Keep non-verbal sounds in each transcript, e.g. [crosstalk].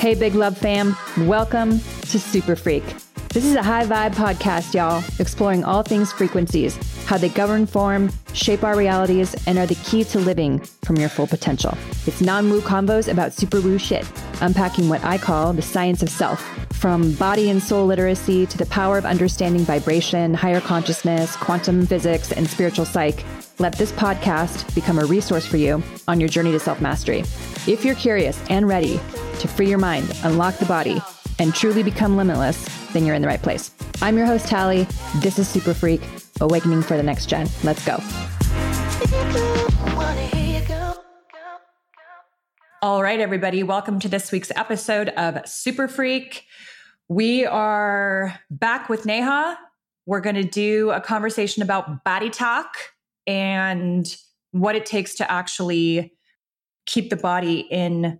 Hey, Big Love fam. Welcome to Super Freq. This is a high vibe podcast, y'all, exploring all things frequencies, how they govern form, shape our realities, and are the key to living from your full potential. It's non woo combos about super woo shit, unpacking what I call the science of self, from body and soul literacy to the power of understanding vibration, higher consciousness, quantum physics, and spiritual psych. Let this podcast become a resource for you on your journey to self mastery. If you're curious and ready to free your mind, unlock the body, and truly become limitless, then you're in the right place. I'm your host, Talie. This is Super Freq, Awakening for the Next Gen. Let's go. All right, everybody, welcome to this week's episode of Super Freq. We are back with Neha. We're going to do a conversation about body talk and what it takes to actually keep the body in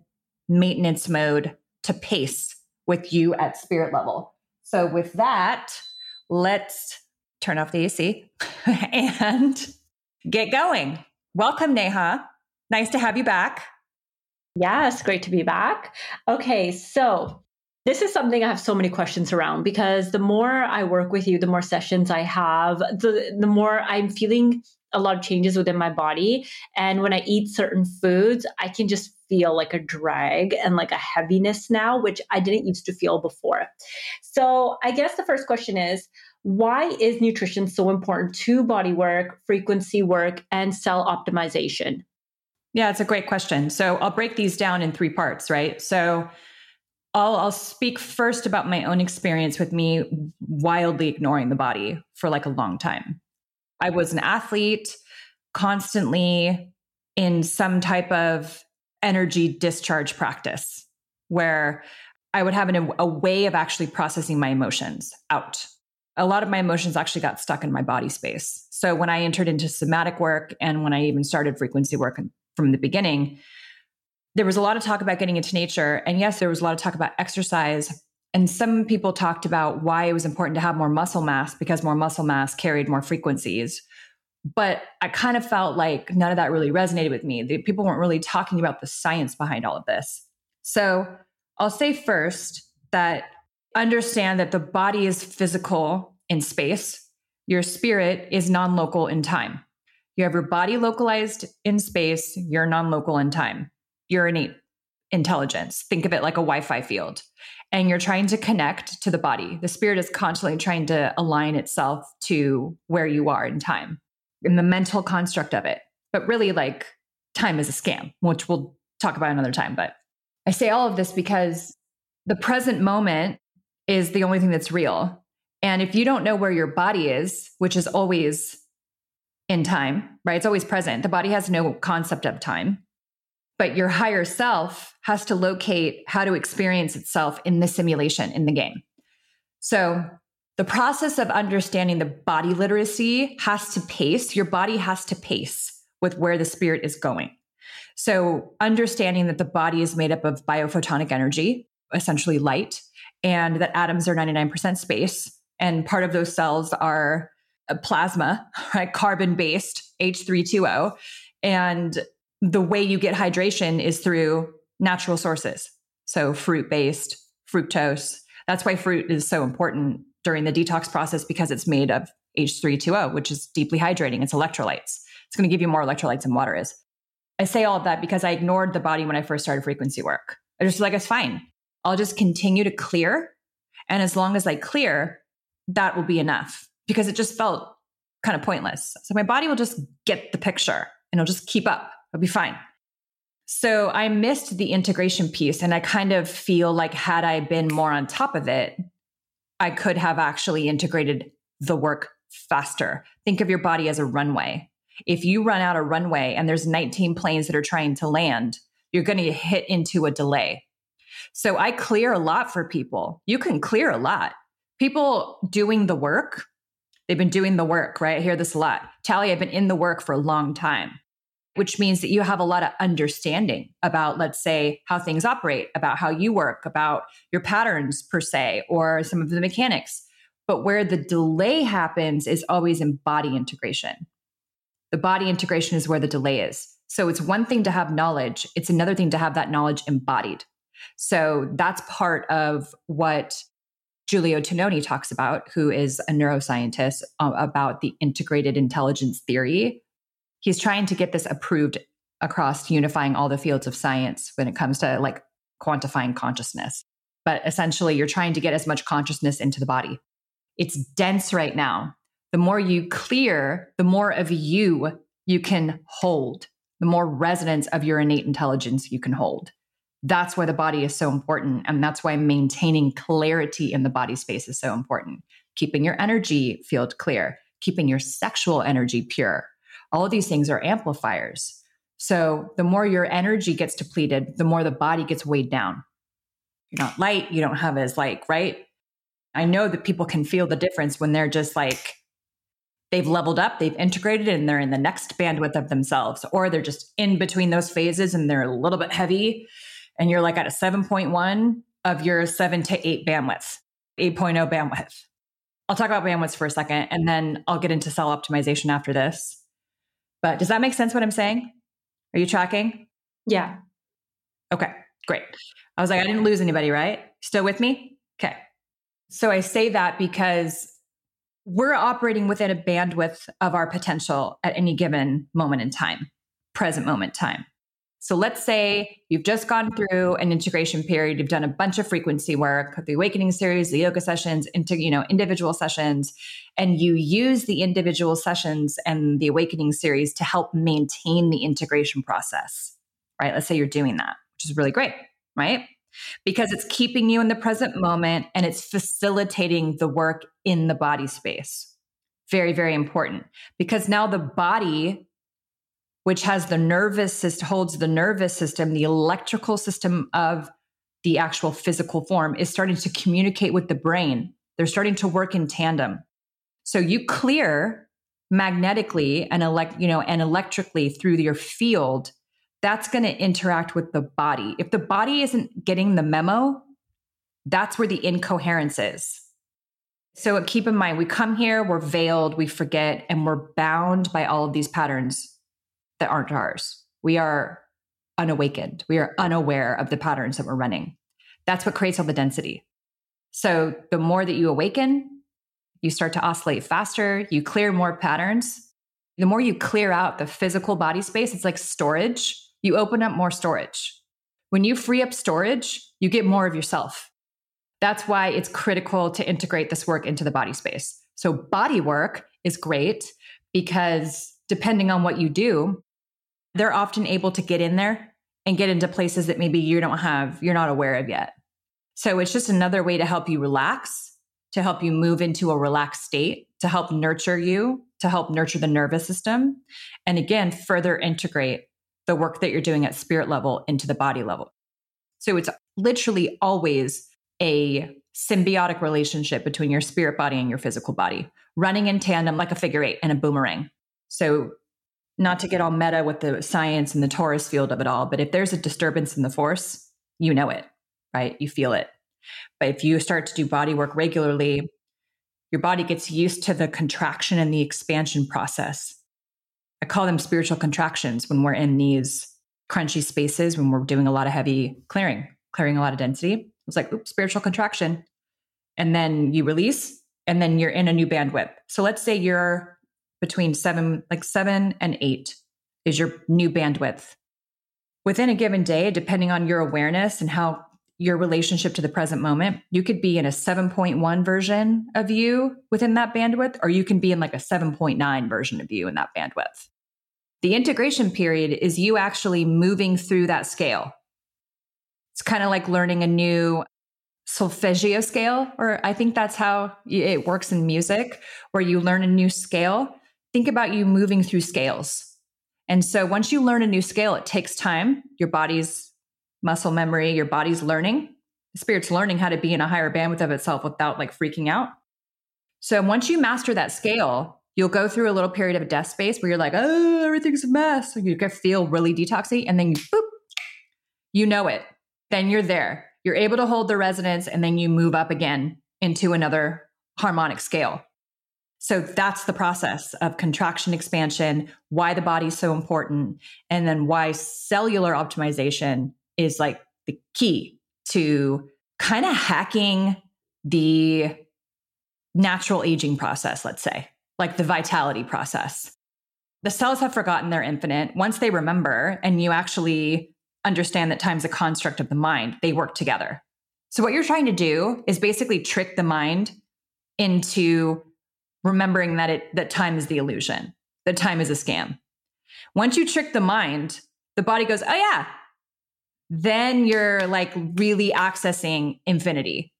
maintenance mode to pace with you at spirit level. So, with that, let's turn off the AC [laughs] and get going. Welcome, Neha. Nice to have you back. Yes, great to be back. Okay, so this is something I have so many questions around because the more I work with you, the more sessions I have, the the more I'm feeling a lot of changes within my body. And when I eat certain foods, I can just feel like a drag and like a heaviness now, which I didn't used to feel before. So I guess the first question is why is nutrition so important to body work, frequency work, and cell optimization? Yeah, it's a great question. So I'll break these down in three parts, right? So I'll, I'll speak first about my own experience with me wildly ignoring the body for like a long time. I was an athlete, constantly in some type of energy discharge practice where I would have an, a way of actually processing my emotions out. A lot of my emotions actually got stuck in my body space. So when I entered into somatic work and when I even started frequency work from the beginning, there was a lot of talk about getting into nature. And yes, there was a lot of talk about exercise. And some people talked about why it was important to have more muscle mass because more muscle mass carried more frequencies. But I kind of felt like none of that really resonated with me. The, people weren't really talking about the science behind all of this. So I'll say first that understand that the body is physical in space, your spirit is non local in time. You have your body localized in space, you're non local in time. You're innate intelligence. Think of it like a Wi Fi field. And you're trying to connect to the body. The spirit is constantly trying to align itself to where you are in time in the mental construct of it. But really, like, time is a scam, which we'll talk about another time. But I say all of this because the present moment is the only thing that's real. And if you don't know where your body is, which is always in time, right? It's always present. The body has no concept of time. But your higher self has to locate how to experience itself in the simulation, in the game. So the process of understanding the body literacy has to pace, your body has to pace with where the spirit is going. So, understanding that the body is made up of biophotonic energy, essentially light, and that atoms are 99% space. And part of those cells are plasma, [laughs] right? Carbon based H3O2. And the way you get hydration is through natural sources. So, fruit based, fructose. That's why fruit is so important during the detox process because it's made of H3O2, which is deeply hydrating. It's electrolytes. It's going to give you more electrolytes than water is. I say all of that because I ignored the body when I first started frequency work. I just was like, it's fine. I'll just continue to clear. And as long as I clear, that will be enough because it just felt kind of pointless. So my body will just get the picture and it'll just keep up. It'll be fine. So I missed the integration piece. And I kind of feel like, had I been more on top of it, I could have actually integrated the work faster. Think of your body as a runway. If you run out a runway and there's 19 planes that are trying to land, you're going to hit into a delay. So I clear a lot for people. You can clear a lot. People doing the work, they've been doing the work, right? I hear this a lot. Talie, I've been in the work for a long time which means that you have a lot of understanding about, let's say, how things operate, about how you work, about your patterns per se, or some of the mechanics. But where the delay happens is always in body integration. The body integration is where the delay is. So it's one thing to have knowledge, it's another thing to have that knowledge embodied. So that's part of what Giulio Tononi talks about, who is a neuroscientist, uh, about the integrated intelligence theory. He's trying to get this approved across unifying all the fields of science when it comes to like quantifying consciousness. But essentially, you're trying to get as much consciousness into the body. It's dense right now. The more you clear, the more of you you can hold, the more resonance of your innate intelligence you can hold. That's why the body is so important. And that's why maintaining clarity in the body space is so important. Keeping your energy field clear, keeping your sexual energy pure. All these things are amplifiers. So the more your energy gets depleted, the more the body gets weighed down. You're not light, you don't have as like, right? I know that people can feel the difference when they're just like, they've leveled up, they've integrated, and they're in the next bandwidth of themselves, or they're just in between those phases and they're a little bit heavy. And you're like at a 7.1 of your seven to eight bandwidth, 8.0 bandwidth. I'll talk about bandwidths for a second, and then I'll get into cell optimization after this. But does that make sense what I'm saying? Are you tracking? Yeah. Okay, great. I was like, I didn't lose anybody, right? Still with me? Okay. So I say that because we're operating within a bandwidth of our potential at any given moment in time, present moment time. So let's say you've just gone through an integration period, you've done a bunch of frequency work, the awakening series, the yoga sessions, into you know individual sessions, and you use the individual sessions and the awakening series to help maintain the integration process. Right? Let's say you're doing that, which is really great, right? Because it's keeping you in the present moment and it's facilitating the work in the body space. Very, very important because now the body which has the nervous system, holds the nervous system, the electrical system of the actual physical form is starting to communicate with the brain. They're starting to work in tandem. So you clear magnetically and elect, you know, and electrically through your field, that's going to interact with the body. If the body isn't getting the memo, that's where the incoherence is. So keep in mind, we come here, we're veiled, we forget, and we're bound by all of these patterns that aren't ours. We are unawakened. We are unaware of the patterns that we're running. That's what creates all the density. So the more that you awaken, you start to oscillate faster, you clear more patterns. The more you clear out the physical body space, it's like storage. You open up more storage. When you free up storage, you get more of yourself. That's why it's critical to integrate this work into the body space. So, body work is great because depending on what you do, they're often able to get in there and get into places that maybe you don't have, you're not aware of yet. So it's just another way to help you relax, to help you move into a relaxed state, to help nurture you, to help nurture the nervous system. And again, further integrate the work that you're doing at spirit level into the body level. So it's literally always a symbiotic relationship between your spirit body and your physical body, running in tandem like a figure eight and a boomerang. So not to get all meta with the science and the torus field of it all, but if there's a disturbance in the force, you know it, right? You feel it. But if you start to do body work regularly, your body gets used to the contraction and the expansion process. I call them spiritual contractions when we're in these crunchy spaces, when we're doing a lot of heavy clearing, clearing a lot of density. It's like, oops, spiritual contraction. And then you release, and then you're in a new bandwidth. So let's say you're between seven, like seven and eight is your new bandwidth. Within a given day, depending on your awareness and how your relationship to the present moment, you could be in a 7.1 version of you within that bandwidth, or you can be in like a 7.9 version of you in that bandwidth. The integration period is you actually moving through that scale. It's kind of like learning a new solfeggio scale, or I think that's how it works in music, where you learn a new scale think about you moving through scales. And so once you learn a new scale, it takes time. Your body's muscle memory, your body's learning. The spirit's learning how to be in a higher bandwidth of itself without like freaking out. So once you master that scale, you'll go through a little period of a death space where you're like, oh, everything's a mess. You can feel really detoxy. And then you, boop, you know it. Then you're there. You're able to hold the resonance and then you move up again into another harmonic scale. So that's the process of contraction expansion, why the body's so important, and then why cellular optimization is like the key to kind of hacking the natural aging process, let's say, like the vitality process. The cells have forgotten they're infinite. Once they remember and you actually understand that time's a construct of the mind, they work together. So, what you're trying to do is basically trick the mind into remembering that it that time is the illusion, that time is a scam. Once you trick the mind, the body goes, "Oh yeah." Then you're like really accessing infinity,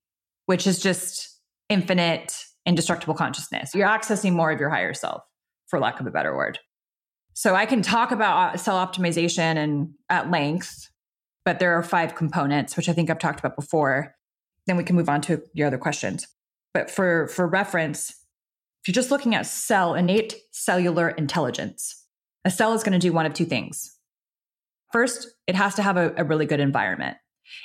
which is just infinite indestructible consciousness. You're accessing more of your higher self, for lack of a better word. So I can talk about uh, cell optimization and at length, but there are five components, which I think I've talked about before. Then we can move on to your other questions. But for for reference, if you're just looking at cell innate cellular intelligence, a cell is going to do one of two things. First, it has to have a, a really good environment.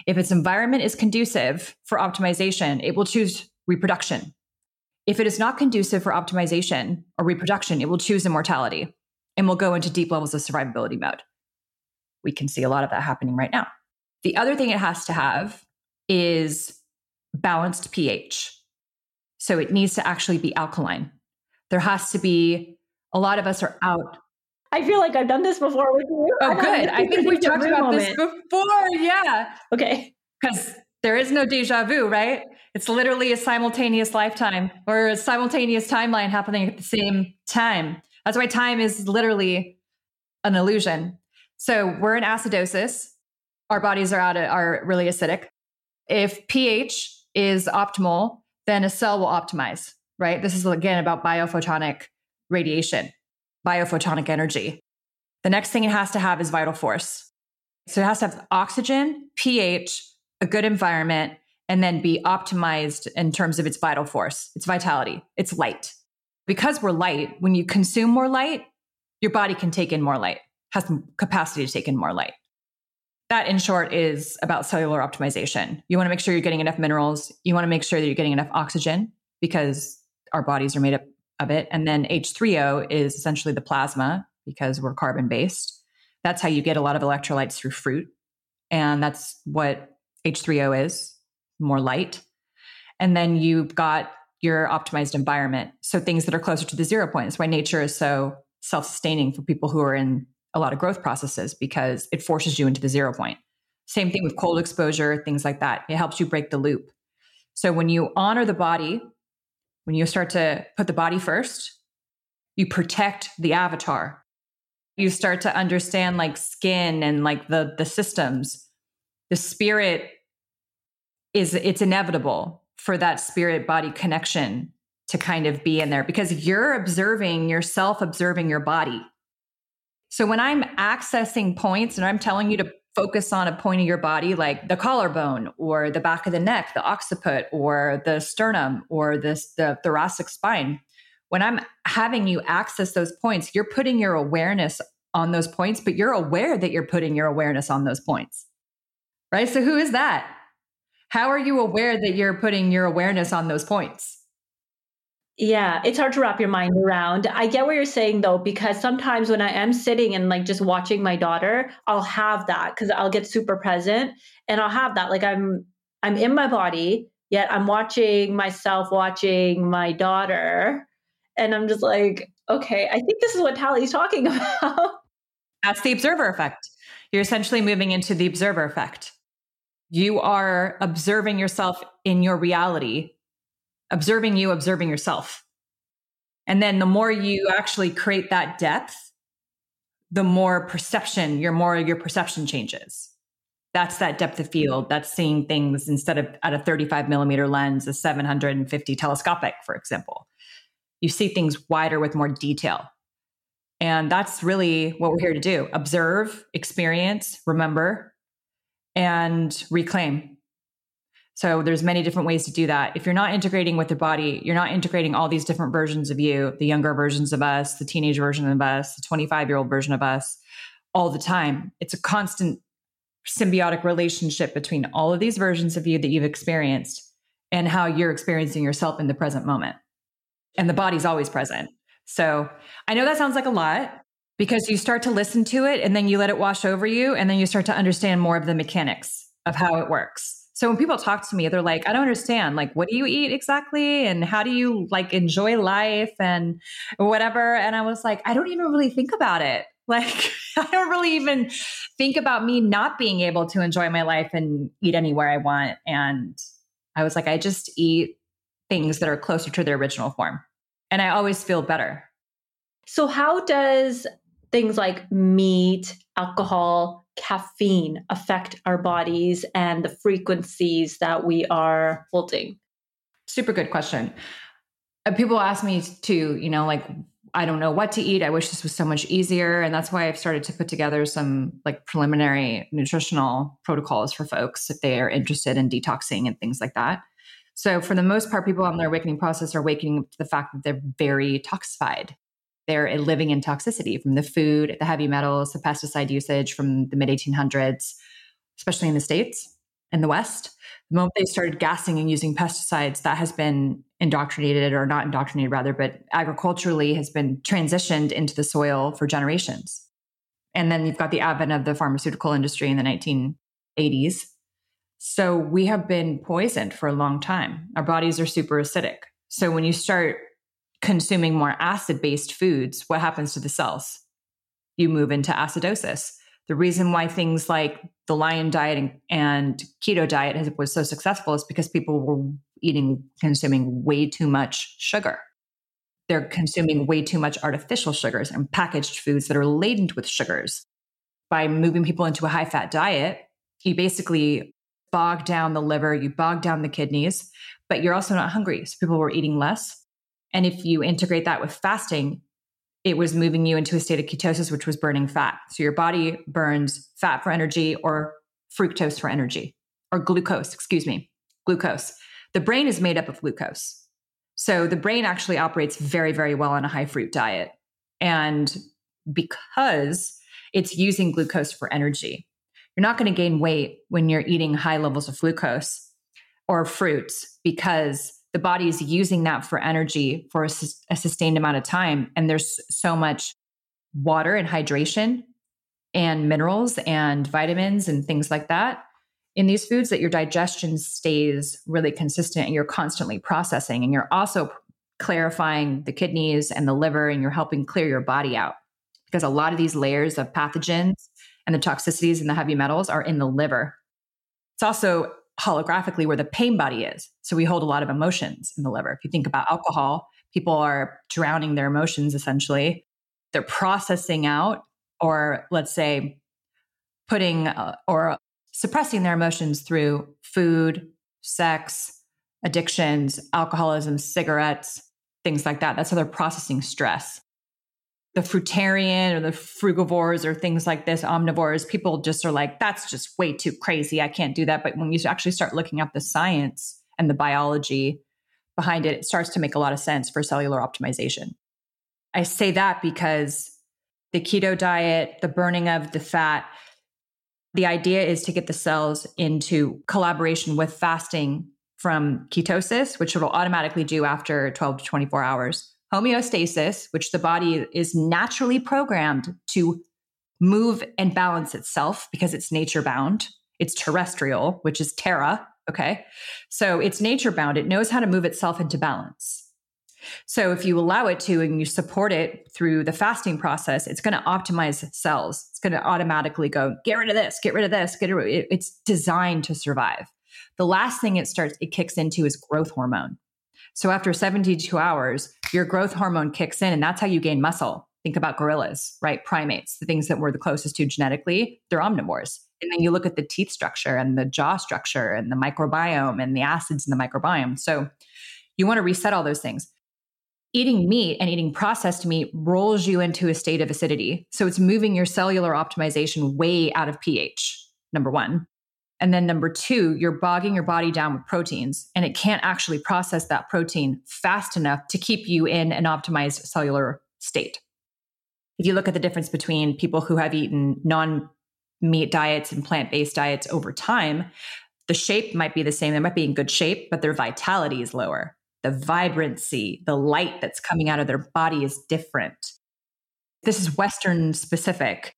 If its environment is conducive for optimization, it will choose reproduction. If it is not conducive for optimization or reproduction, it will choose immortality and will go into deep levels of survivability mode. We can see a lot of that happening right now. The other thing it has to have is balanced pH. So it needs to actually be alkaline. There has to be, a lot of us are out. I feel like I've done this before with you. Oh, good. I think we've talked about moment. this before. Yeah. Okay. Because there is no deja vu, right? It's literally a simultaneous lifetime or a simultaneous timeline happening at the same time. That's why time is literally an illusion. So we're in acidosis. Our bodies are out of, are really acidic. If pH is optimal, then a cell will optimize, right? This is again about biophotonic radiation, biophotonic energy. The next thing it has to have is vital force. So it has to have oxygen, pH, a good environment, and then be optimized in terms of its vital force, its vitality, its light. Because we're light, when you consume more light, your body can take in more light, has the capacity to take in more light. That, in short, is about cellular optimization. You want to make sure you're getting enough minerals. You want to make sure that you're getting enough oxygen because our bodies are made up of it. And then H3O is essentially the plasma because we're carbon based. That's how you get a lot of electrolytes through fruit. And that's what H3O is more light. And then you've got your optimized environment. So things that are closer to the zero point. That's why nature is so self sustaining for people who are in a lot of growth processes because it forces you into the zero point. Same thing with cold exposure, things like that. It helps you break the loop. So when you honor the body, when you start to put the body first, you protect the avatar. You start to understand like skin and like the the systems. The spirit is it's inevitable for that spirit body connection to kind of be in there because you're observing yourself observing your body so when i'm accessing points and i'm telling you to focus on a point of your body like the collarbone or the back of the neck the occiput or the sternum or this the thoracic spine when i'm having you access those points you're putting your awareness on those points but you're aware that you're putting your awareness on those points right so who is that how are you aware that you're putting your awareness on those points? Yeah, it's hard to wrap your mind around. I get what you're saying though, because sometimes when I am sitting and like just watching my daughter, I'll have that because I'll get super present and I'll have that. Like I'm I'm in my body, yet I'm watching myself watching my daughter. And I'm just like, okay, I think this is what Talie's talking [laughs] about. That's the observer effect. You're essentially moving into the observer effect. You are observing yourself in your reality, observing you, observing yourself. And then the more you actually create that depth, the more perception, your more your perception changes. That's that depth of field. That's seeing things instead of at a 35 millimeter lens, a 750 telescopic, for example. You see things wider with more detail. And that's really what we're here to do observe, experience, remember, and reclaim. So there's many different ways to do that. If you're not integrating with the body, you're not integrating all these different versions of you, the younger versions of us, the teenage version of us, the 25 year old version of us, all the time. It's a constant symbiotic relationship between all of these versions of you that you've experienced and how you're experiencing yourself in the present moment. And the body's always present. So I know that sounds like a lot, because you start to listen to it and then you let it wash over you and then you start to understand more of the mechanics of how it works. So when people talk to me, they're like, I don't understand. Like, what do you eat exactly? And how do you like enjoy life and whatever? And I was like, I don't even really think about it. [laughs] Like, I don't really even think about me not being able to enjoy my life and eat anywhere I want. And I was like, I just eat things that are closer to their original form. And I always feel better. So, how does things like meat, alcohol, caffeine affect our bodies and the frequencies that we are holding? Super good question. Uh, people ask me to, you know, like, I don't know what to eat. I wish this was so much easier. And that's why I've started to put together some like preliminary nutritional protocols for folks if they are interested in detoxing and things like that. So, for the most part, people on their awakening process are waking up to the fact that they're very toxified. They're living in toxicity from the food, the heavy metals, the pesticide usage from the mid 1800s, especially in the States and the West. The moment they started gassing and using pesticides, that has been indoctrinated or not indoctrinated, rather, but agriculturally has been transitioned into the soil for generations. And then you've got the advent of the pharmaceutical industry in the 1980s. So we have been poisoned for a long time. Our bodies are super acidic. So when you start consuming more acid based foods, what happens to the cells? You move into acidosis. The reason why things like the lion diet and, and keto diet has, was so successful is because people were eating, consuming way too much sugar. They're consuming way too much artificial sugars and packaged foods that are laden with sugars. By moving people into a high fat diet, you basically bog down the liver, you bog down the kidneys, but you're also not hungry. So people were eating less, and if you integrate that with fasting, it was moving you into a state of ketosis, which was burning fat. So your body burns fat for energy or fructose for energy, or glucose, excuse me, glucose. The brain is made up of glucose. So the brain actually operates very, very well on a high fruit diet. And because it's using glucose for energy, you're not going to gain weight when you're eating high levels of glucose or fruits because the body is using that for energy for a, a sustained amount of time. And there's so much water and hydration and minerals and vitamins and things like that in these foods that your digestion stays really consistent and you're constantly processing and you're also clarifying the kidneys and the liver and you're helping clear your body out because a lot of these layers of pathogens and the toxicities and the heavy metals are in the liver. It's also holographically where the pain body is. So we hold a lot of emotions in the liver. If you think about alcohol, people are drowning their emotions essentially. They're processing out, or let's say, putting uh, or suppressing their emotions through food, sex, addictions, alcoholism, cigarettes, things like that. That's how they're processing stress the fruitarian or the frugivores or things like this, omnivores, people just are like, that's just way too crazy. I can't do that. But when you actually start looking at the science and the biology behind it, it starts to make a lot of sense for cellular optimization. I say that because the keto diet, the burning of the fat, the idea is to get the cells into collaboration with fasting from ketosis, which it'll automatically do after 12 to 24 hours homeostasis, which the body is naturally programmed to move and balance itself because it's nature bound. It's terrestrial, which is terra. Okay. So it's nature bound. It knows how to move itself into balance. So if you allow it to and you support it through the fasting process, it's going to optimize cells. It's going to automatically go, get rid of this, get rid of this, get rid of it. It's designed to survive. The last thing it starts, it kicks into is growth hormone. So after 72 hours, your growth hormone kicks in, and that's how you gain muscle. Think about gorillas, right? Primates, the things that we're the closest to genetically, they're omnivores. And then you look at the teeth structure and the jaw structure and the microbiome and the acids in the microbiome. So you want to reset all those things. Eating meat and eating processed meat rolls you into a state of acidity. So it's moving your cellular optimization way out of pH, number one. And then number two, you're bogging your body down with proteins and it can't actually process that protein fast enough to keep you in an optimized cellular state. If you look at the difference between people who have eaten non meat diets and plant based diets over time, the shape might be the same. They might be in good shape, but their vitality is lower. The vibrancy, the light that's coming out of their body is different. This is Western specific.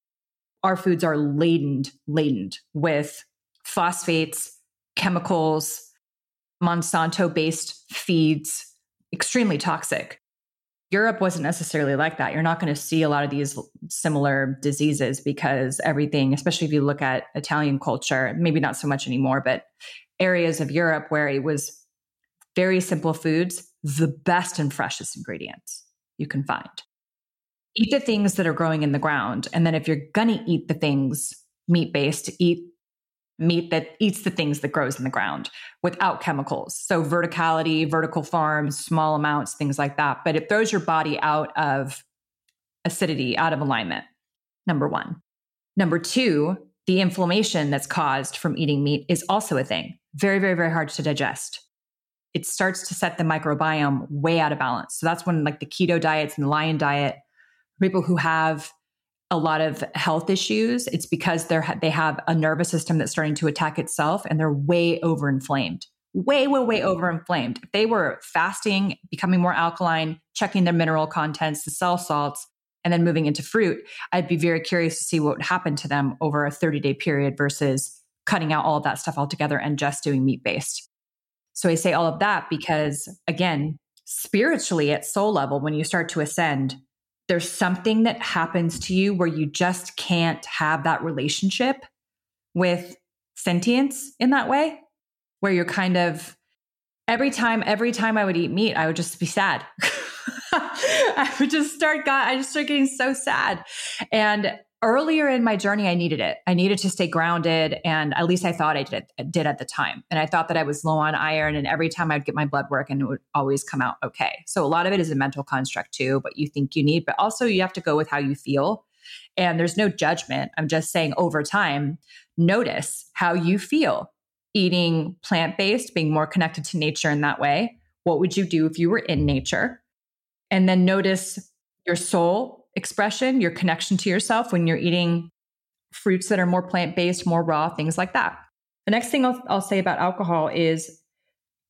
Our foods are laden, laden with phosphates, chemicals, Monsanto based feeds, extremely toxic. Europe wasn't necessarily like that. You're not going to see a lot of these similar diseases because everything, especially if you look at Italian culture, maybe not so much anymore, but areas of Europe where it was very simple foods, the best and freshest ingredients you can find. Eat the things that are growing in the ground. And then if you're going to eat the things meat based, eat meat that eats the things that grows in the ground without chemicals. So verticality, vertical farms, small amounts, things like that. But it throws your body out of acidity, out of alignment. Number 1. Number 2, the inflammation that's caused from eating meat is also a thing. Very very very hard to digest. It starts to set the microbiome way out of balance. So that's when like the keto diets and the lion diet people who have a lot of health issues, it's because they're they have a nervous system that's starting to attack itself and they're way overinflamed. Way, way, way mm-hmm. overinflamed. If they were fasting, becoming more alkaline, checking their mineral contents, the cell salts, and then moving into fruit, I'd be very curious to see what would happen to them over a 30 day period versus cutting out all of that stuff altogether and just doing meat based. So I say all of that because, again, spiritually at soul level, when you start to ascend, there's something that happens to you where you just can't have that relationship with sentience in that way, where you're kind of every time, every time I would eat meat, I would just be sad. [laughs] I would just start got I just start getting so sad. And earlier in my journey, I needed it. I needed to stay grounded. And at least I thought I did, did at the time. And I thought that I was low on iron. And every time I'd get my blood work and it would always come out okay. So a lot of it is a mental construct too, what you think you need, but also you have to go with how you feel. And there's no judgment. I'm just saying over time, notice how you feel eating plant based, being more connected to nature in that way. What would you do if you were in nature? And then notice your soul expression, your connection to yourself when you're eating fruits that are more plant based, more raw, things like that. The next thing I'll, I'll, say about alcohol is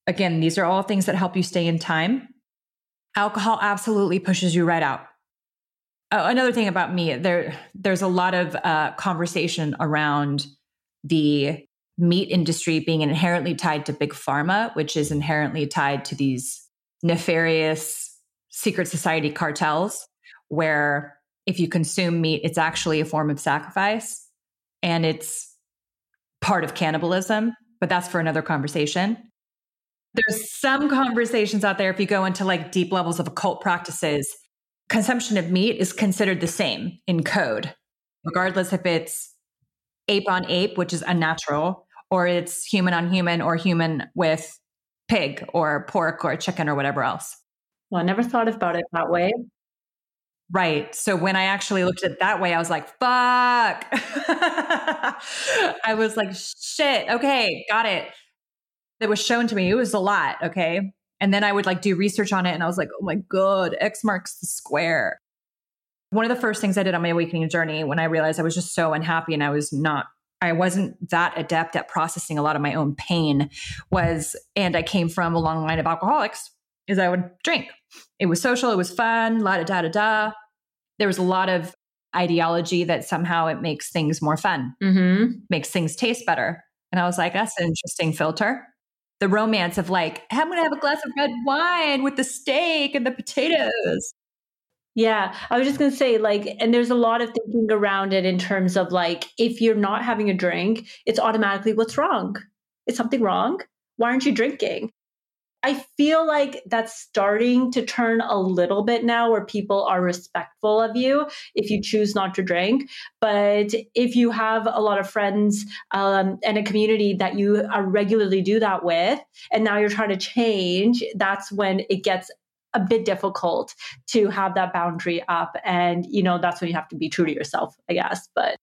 again, these are all things that help you stay in time. Alcohol absolutely pushes you right out. Oh, another thing about me, there, there's a lot of uh, conversation around the meat industry being inherently tied to big pharma, which is inherently tied to these nefarious secret society cartels where if you consume meat, it's actually a form of sacrifice and it's part of cannibalism, but that's for another conversation. There's some conversations out there, if you go into like deep levels of occult practices, consumption of meat is considered the same in code, regardless if it's ape on ape, which is unnatural, or it's human on human or human with pig or pork or chicken or whatever else. Well, I never thought about it that way. Right. So when I actually looked at it that way, I was like, fuck. [laughs] I was like, shit. Okay, got it. It was shown to me. It was a lot. Okay. And then I would like do research on it and I was like, oh my God, X marks the square. One of the first things I did on my awakening journey when I realized I was just so unhappy and I was not, I wasn't that adept at processing a lot of my own pain was, and I came from a long line of alcoholics, is I would drink. It was social, it was fun, la da da da da. There was a lot of ideology that somehow it makes things more fun, mm-hmm. makes things taste better. And I was like, that's an interesting filter. The romance of like, I'm going to have a glass of red wine with the steak and the potatoes. Yeah, I was just going to say, like, and there's a lot of thinking around it in terms of like, if you're not having a drink, it's automatically what's wrong? Is something wrong? Why aren't you drinking? I feel like that's starting to turn a little bit now where people are respectful of you if you choose not to drink. But if you have a lot of friends um, and a community that you uh, regularly do that with, and now you're trying to change, that's when it gets a bit difficult to have that boundary up. And, you know, that's when you have to be true to yourself, I guess. But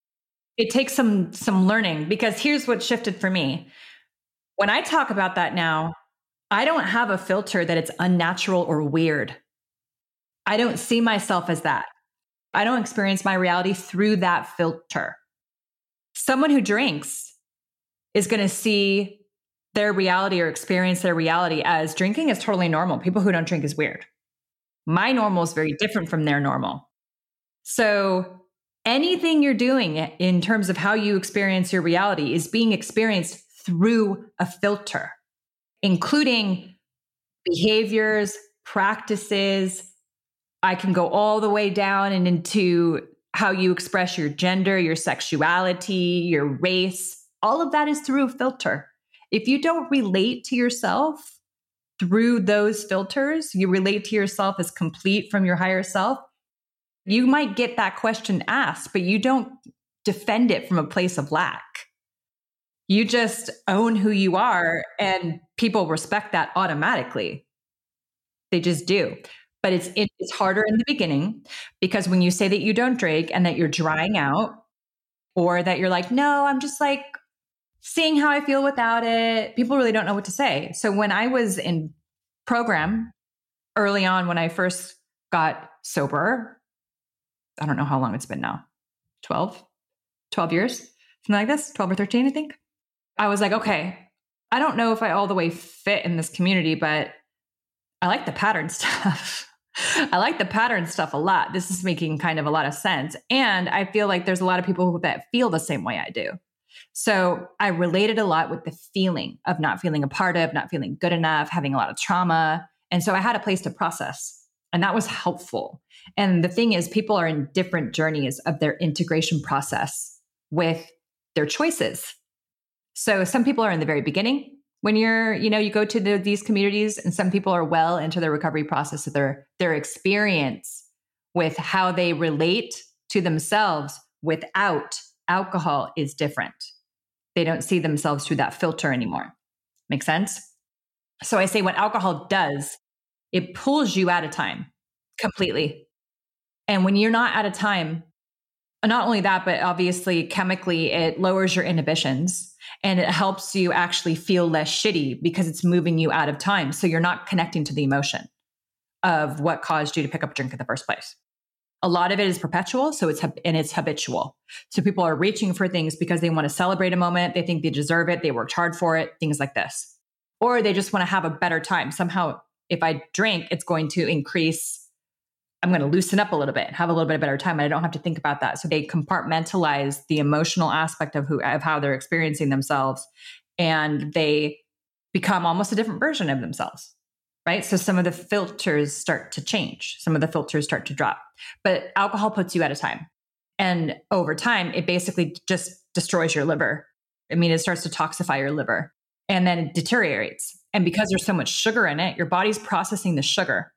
it takes some some learning because here's what shifted for me. When I talk about that now, I don't have a filter that it's unnatural or weird. I don't see myself as that. I don't experience my reality through that filter. Someone who drinks is going to see their reality or experience their reality as drinking is totally normal. People who don't drink is weird. My normal is very different from their normal. So anything you're doing in terms of how you experience your reality is being experienced through a filter, including behaviors, practices. I can go all the way down and into how you express your gender, your sexuality, your race. All of that is through a filter. If you don't relate to yourself through those filters, you relate to yourself as complete from your higher self, you might get that question asked, but you don't defend it from a place of lack. You just own who you are, and people respect that automatically. They just do. But it's it, it's harder in the beginning because when you say that you don't drink and that you're drying out, or that you're like, no, I'm just like seeing how I feel without it, people really don't know what to say. So when I was in program early on, when I first got sober, I don't know how long it's been now 12, 12 years, something like this, 12 or 13, I think. I was like, okay, I don't know if I all the way fit in this community, but I like the pattern [laughs] stuff. I like the pattern stuff a lot. This is making kind of a lot of sense. And I feel like there's a lot of people that feel the same way I do. So I related a lot with the feeling of not feeling a part of, not feeling good enough, having a lot of trauma. And so I had a place to process. And that was helpful. And the thing is, people are in different journeys of their integration process with their choices. So some people are in the very beginning when you're, you know, you go to the, these communities, and some people are well into the recovery process of their their experience with how they relate to themselves without alcohol is different. They don't see themselves through that filter anymore. Make sense? So I say what alcohol does it pulls you out of time completely. And when you're not out of time, not only that, but obviously chemically, it lowers your inhibitions and it helps you actually feel less shitty because it's moving you out of time. So you're not connecting to the emotion of what caused you to pick up a drink in the first place. A lot of it is perpetual, so it's and it's habitual. So people are reaching for things because they want to celebrate a moment, they think they deserve it, they worked hard for it, things like this. Or they just want to have a better time. Somehow if I drink, it's going to increase. I'm going to loosen up a little bit, have a little bit of better time, and I don't have to think about that. So they compartmentalize the emotional aspect of who of how they're experiencing themselves, and they become almost a different version of themselves. Right. So some of the filters start to change. Some of the filters start to drop. But alcohol puts you at a time. And over time, it basically just destroys your liver. I mean, it starts to toxify your liver and then it deteriorates. And because there's so much sugar in it, your body's processing the sugar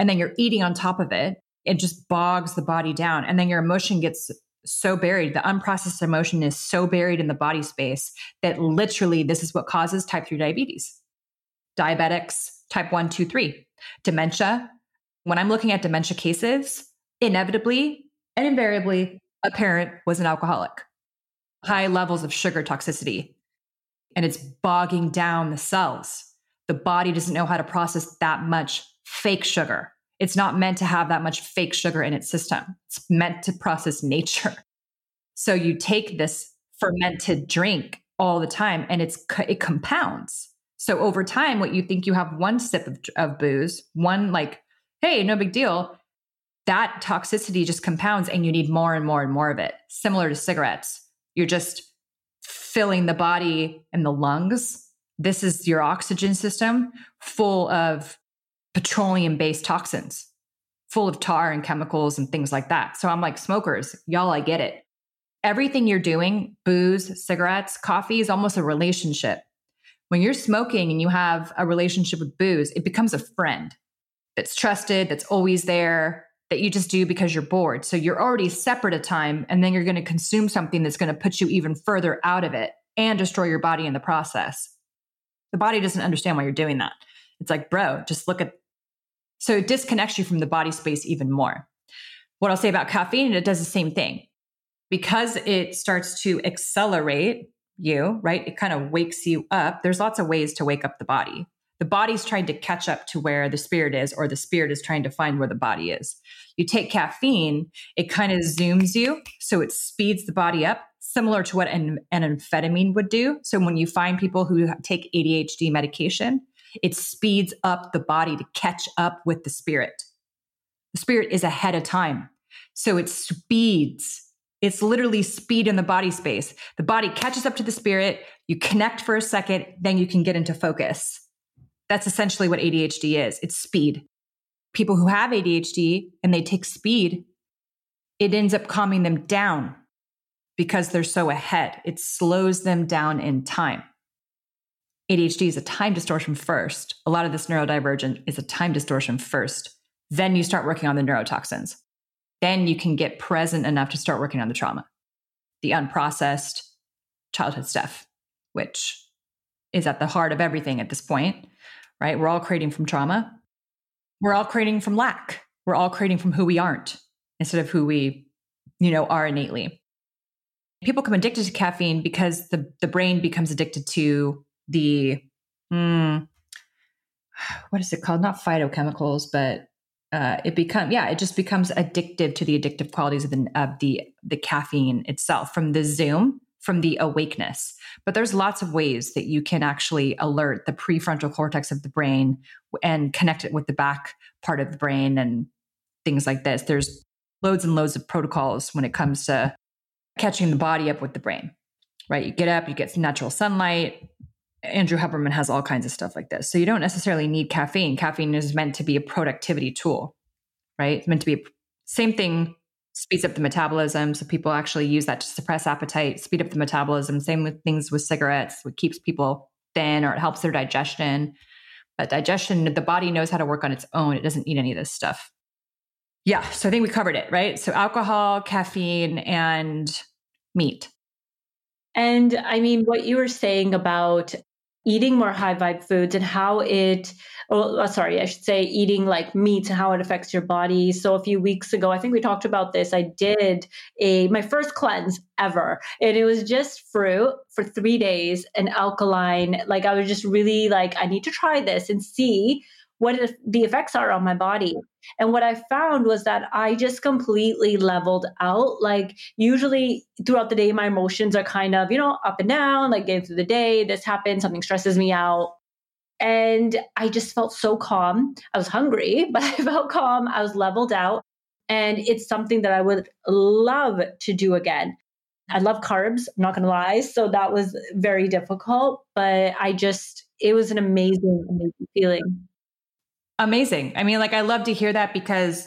and then you're eating on top of it. It just bogs the body down. And then your emotion gets so buried. The unprocessed emotion is so buried in the body space that literally this is what causes type 3 diabetes, diabetics, type 1, 2, 3, dementia. When I'm looking at dementia cases, inevitably and invariably, a parent was an alcoholic. High levels of sugar toxicity, and it's bogging down the cells. The body doesn't know how to process that much fake sugar. It's not meant to have that much fake sugar in its system. It's meant to process nature. [laughs] So you take this fermented drink all the time and it's it compounds. So over time what you think you have one sip of, of booze, one like hey, no big deal, that toxicity just compounds and you need more and more and more of it. Similar to cigarettes. You're just filling the body and the lungs. This is your oxygen system full of petroleum based toxins, full of tar and chemicals and things like that. So I'm like, smokers, y'all, I get it. Everything you're doing, booze, cigarettes, coffee, is almost a relationship. When you're smoking and you have a relationship with booze, it becomes a friend that's trusted, that's always there, that you just do because you're bored. So you're already separate a time, and then you're going to consume something that's going to put you even further out of it and destroy your body in the process. The body doesn't understand why you're doing that. It's like, bro, just look at. So it disconnects you from the body space even more. What I'll say about caffeine, it does the same thing. Because it starts to accelerate you, right? It kind of wakes you up. There's lots of ways to wake up the body the body's trying to catch up to where the spirit is, or the spirit is trying to find where the body is. You take caffeine, it kind of zooms you, so it speeds the body up, similar to what an, an amphetamine would do. So when you find people who take ADHD medication, it speeds up the body to catch up with the spirit. The spirit is ahead of time. So it speeds It's literally speed in the body space. The body catches up to the spirit, you connect for a second, then you can get into focus. That's essentially what ADHD is it's speed. People who have ADHD and they take speed, it ends up calming them down because they're so ahead. It slows them down in time. ADHD is a time distortion first. A lot of this neurodivergent is a time distortion first. Then you start working on the neurotoxins. Then you can get present enough to start working on the trauma, the unprocessed childhood stuff, which is at the heart of everything at this point, right? We're all creating from trauma. We're all creating from lack. We're all creating from who we aren't instead of who we, you know, are innately people become addicted to caffeine because the, the brain becomes addicted to the mm, [sighs] what is it called not phytochemicals but uh, it become yeah it just becomes addictive to the addictive qualities of the of the the caffeine itself from the zoom from the awakeness but there's lots of ways that you can actually alert the prefrontal cortex of the brain and connect it with the back part of the brain and things like this there's loads and loads of protocols when it comes to catching the body up with the brain, right? You get up, you get some natural sunlight. Andrew Huberman has all kinds of stuff like this. So you don't necessarily need caffeine. Caffeine is meant to be a productivity tool, right? It's meant to be same thing speeds up the metabolism. So people actually use that to suppress appetite, speed up the metabolism. Same with things with cigarettes, it keeps people thin or it helps their digestion. But digestion, the body knows how to work on its own. It doesn't need any of this stuff. Yeah. So I think we covered it, right? So alcohol, caffeine, and meat. And I mean, what you were saying about eating more high vibe foods and how it, oh, sorry, I should say eating like meat and how it affects your body. So a few weeks ago, I think we talked about this. I did a my first cleanse ever, and it was just fruit for three days and alkaline. Like I was just really like, I need to try this and see what if the effects are on my body. And what I found was that I just completely leveled out. Like, usually throughout the day, my emotions are kind of, you know, up and down, like getting through the day, this happened, something stresses me out. And I just felt so calm. I was hungry, [laughs] but I felt calm. I was leveled out. And it's something that I would love to do again. I love carbs, I'm not going to lie. So that was very difficult, but I just, it was an amazing, amazing feeling. Amazing. I mean, like, I love to hear that because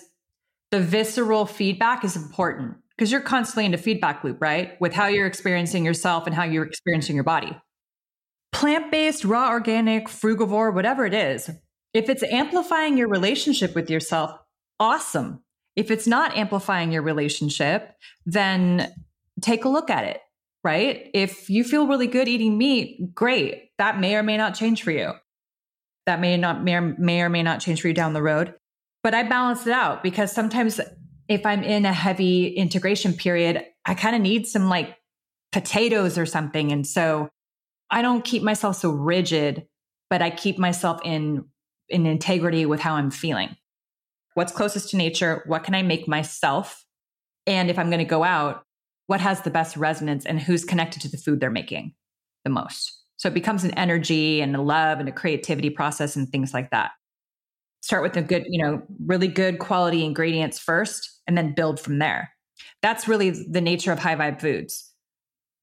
the visceral feedback is important because you're constantly in a feedback loop, right? With how you're experiencing yourself and how you're experiencing your body. Plant based, raw, organic, frugivore, whatever it is, if it's amplifying your relationship with yourself, awesome. If it's not amplifying your relationship, then take a look at it, right? If you feel really good eating meat, great. That may or may not change for you that may not may or, may or may not change for you down the road. But I balance it out because sometimes if I'm in a heavy integration period, I kind of need some like potatoes or something. And so I don't keep myself so rigid, but I keep myself in in integrity with how I'm feeling. What's closest to nature? What can I make myself? And if I'm going to go out, what has the best resonance and who's connected to the food they're making the most? So it becomes an energy and a love and a creativity process and things like that. Start with a good, you know, really good quality ingredients first and then build from there. That's really the nature of high vibe foods.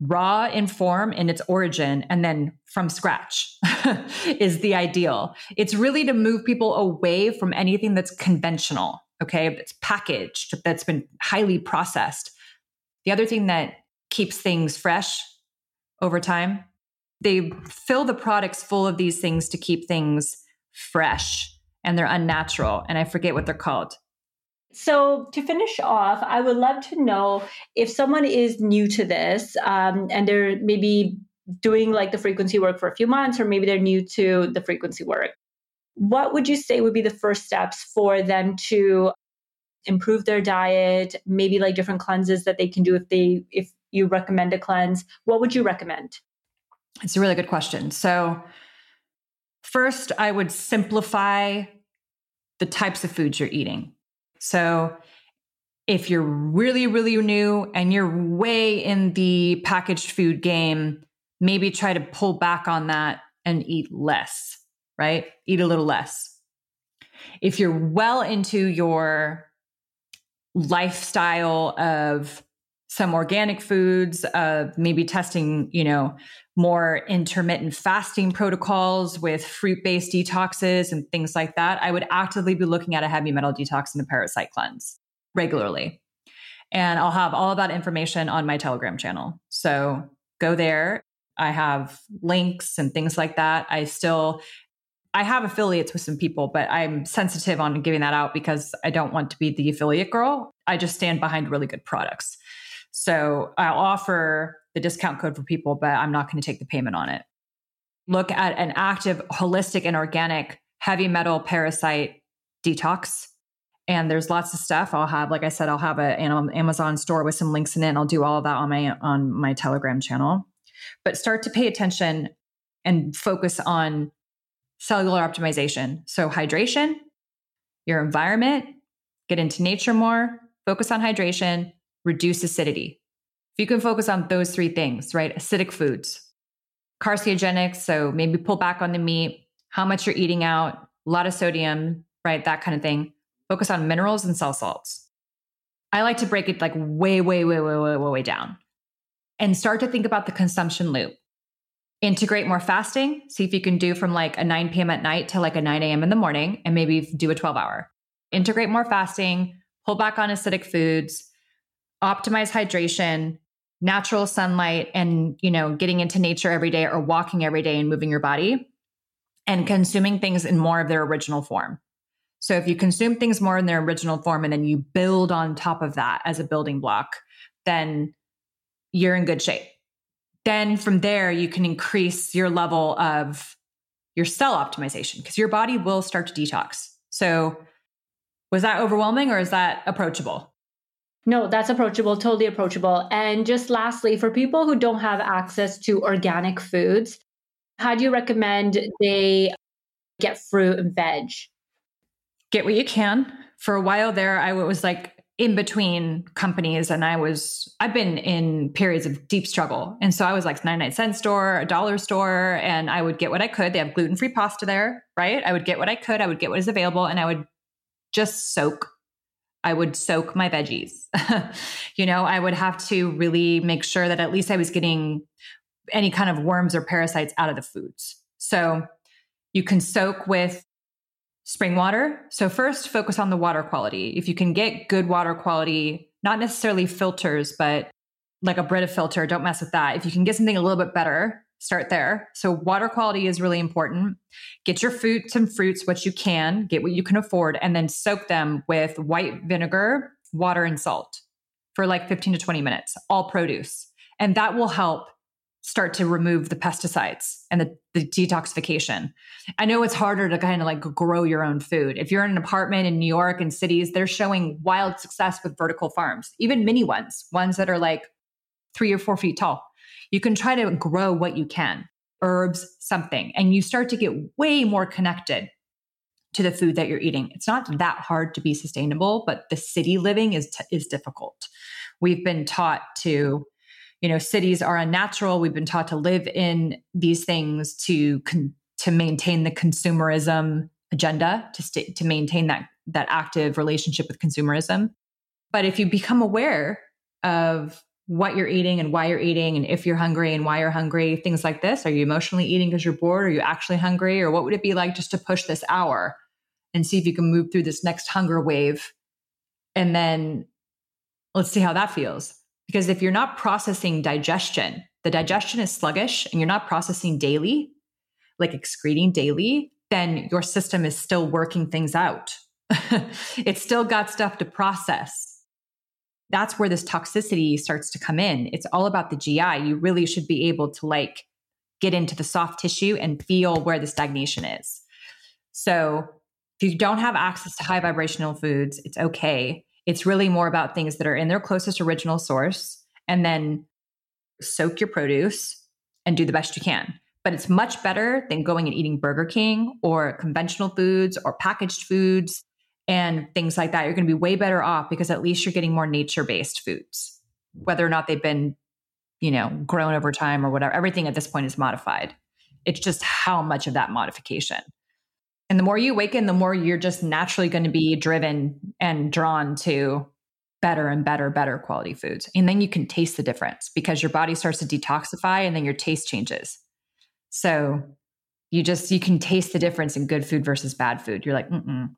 Raw in form in its origin and then from scratch [laughs] is the ideal. It's really to move people away from anything that's conventional, okay? That's packaged, that's been highly processed. The other thing that keeps things fresh over time they fill the products full of these things to keep things fresh and they're unnatural and i forget what they're called. So to finish off i would love to know if someone is new to this um, and they're maybe doing like the frequency work for a few months or maybe they're new to the frequency work. What would you say would be the first steps for them to improve their diet maybe like different cleanses that they can do if they if you recommend a cleanse? What would you recommend it's a really good question. So, first, I would simplify the types of foods you're eating. So, if you're really, really new and you're way in the packaged food game, maybe try to pull back on that and eat less, right? Eat a little less. If you're well into your lifestyle of some organic foods, uh, maybe testing, you know, more intermittent fasting protocols with fruit based detoxes and things like that, I would actively be looking at a heavy metal detox and a parasite cleanse regularly. And I'll have all of that information on my Telegram channel. So go there. I have links and things like that. I still I have affiliates with some people, but I'm sensitive on giving that out because I don't want to be the affiliate girl. I just stand behind really good products. So I'll offer the discount code for people, but I'm not going to take the payment on it. Look at an active, holistic, and organic heavy metal parasite detox. And there's lots of stuff. I'll have, like I said, I'll have an Amazon store with some links in it. And I'll do all of that on my on my Telegram channel. But start to pay attention and focus on cellular optimization. So, hydration, your environment, get into nature more, focus on hydration, reduce acidity. If you can focus on those three things, right? Acidic foods, carcinogenic, so maybe pull back on the meat, how much you're eating out, a lot of sodium, right? That kind of thing. Focus on minerals and cell salts. I like to break it like way, way, way, way, way, way, way down and start to think about the consumption loop integrate more fasting. See if you can do from like a 9 p.m. at night to like a 9 a.m. in the morning and maybe do a 12 hour. Integrate more fasting, pull back on acidic foods, optimize hydration, natural sunlight, and, you know, getting into nature every day or walking every day and moving your body and consuming things in more of their original form. So if you consume things more in their original form and then you build on top of that as a building block, then you're in good shape then from there you can increase your level of your cell optimization because your body will start to detox. So was that overwhelming or is that approachable? No, that's approachable, totally approachable. And just lastly, for people who don't have access to organic foods, how do you recommend they get fruit and veg? Get what you can. For a while there, I was like, in between companies and I was I've been in periods of deep struggle. And so I was like 99 cent store, a dollar store, and I would get what I could. They have gluten-free pasta there, right? I would get what I could, I would get what is available, and I would just soak. I would soak my veggies. [laughs] you know, I would have to really make sure that at least I was getting any kind of worms or parasites out of the foods. So you can soak with spring water. So, first, focus on the water quality. If you can get good water quality, not necessarily filters, but like a Brita filter, don't mess with that. If you can get something a little bit better, start there. So, water quality is really important. Get your fruits and fruits, what you can, get what you can afford, and then soak them with white vinegar, water, and salt for like 15 to 20 minutes, all produce. And that will help start to remove the pesticides and the, the detoxification. I know it's harder to kind of like grow your own food. If you're in an apartment in New York and cities, they're showing wild success with vertical farms, even mini ones, ones that are like three or four feet tall. You can try to grow what you can, herbs, something, and you start to get way more connected to the food that you're eating. It's not that hard to be sustainable, but the city living is t- is difficult. We've been taught to you know cities are unnatural we've been taught to live in these things to con- to maintain the consumerism agenda to stay to maintain that that active relationship with consumerism but if you become aware of what you're eating and why you're eating and if you're hungry and why you're hungry things like this. Are you emotionally eating because you're bored? Are you actually hungry? Or what would it be like just to push this hour and see if you can move through this next hunger wave? And then let's see how that feels. Because if you're not processing digestion, the digestion is sluggish and you're not processing daily, like excreting daily, then your system is still working things out. [laughs] it's still got stuff to process. That's where this toxicity starts to come in. It's all about the GI. You really should be able to like get into the soft tissue and feel where the stagnation is. So, if you don't have access to high vibrational foods, it's okay. It's really more about things that are in their closest original source and then soak your produce and do the best you can. But it's much better than going and eating Burger King or conventional foods or packaged foods and things like that. You're going to be way better off because at least you're getting more nature based foods, whether or not they've been, you know, grown over time or whatever. Everything at this point is modified. It's just how much of that modification. And the more you awaken, the more you're just naturally going to be driven and drawn to better and better, better quality foods. And then you can taste the difference because your body starts to detoxify and then your taste changes. So you just, you can taste the difference in good food versus bad food. You're like, mm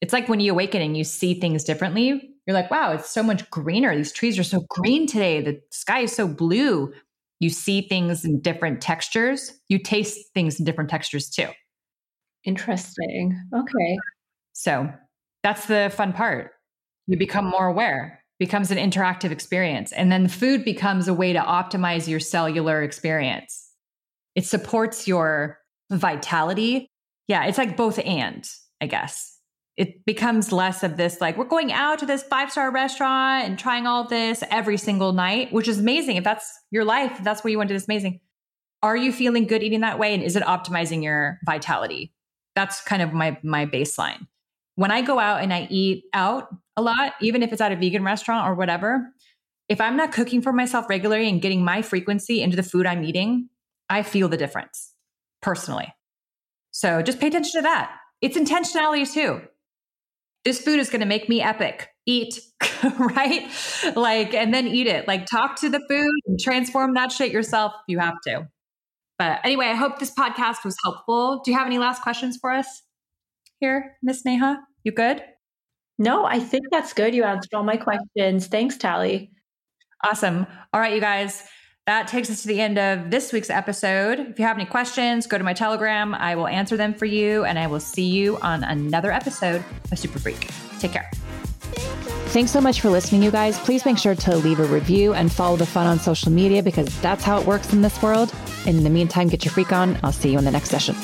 It's like when you awaken and you see things differently. You're like, wow, it's so much greener. These trees are so green today. The sky is so blue. You see things in different textures. You taste things in different textures too. Interesting. Okay. So that's the fun part you become more aware becomes an interactive experience and then food becomes a way to optimize your cellular experience it supports your vitality yeah it's like both and i guess it becomes less of this like we're going out to this five star restaurant and trying all this every single night which is amazing if that's your life if that's what you want to do it's amazing are you feeling good eating that way and is it optimizing your vitality that's kind of my my baseline when I go out and I eat out a lot, even if it's at a vegan restaurant or whatever, if I'm not cooking for myself regularly and getting my frequency into the food I'm eating, I feel the difference personally. So just pay attention to that. It's intentionality too. This food is going to make me epic. Eat, [laughs] right? Like, and then eat it. Like, talk to the food and transform that shit yourself if you have to. But anyway, I hope this podcast was helpful. Do you have any last questions for us? here, Miss Neha? You good? No, I think that's good. You answered all my questions. Thanks, Talie. Awesome. All right, you guys. That takes us to the end of this week's episode. If you have any questions, go to my Telegram. I will answer them for you, and I will see you on another episode of Super Freq. Take care. Thanks so much for listening, you guys. Please make sure to leave a review and follow the fun on social media because that's how it works in this world. In the meantime, get your freak on. I'll see you in the next session.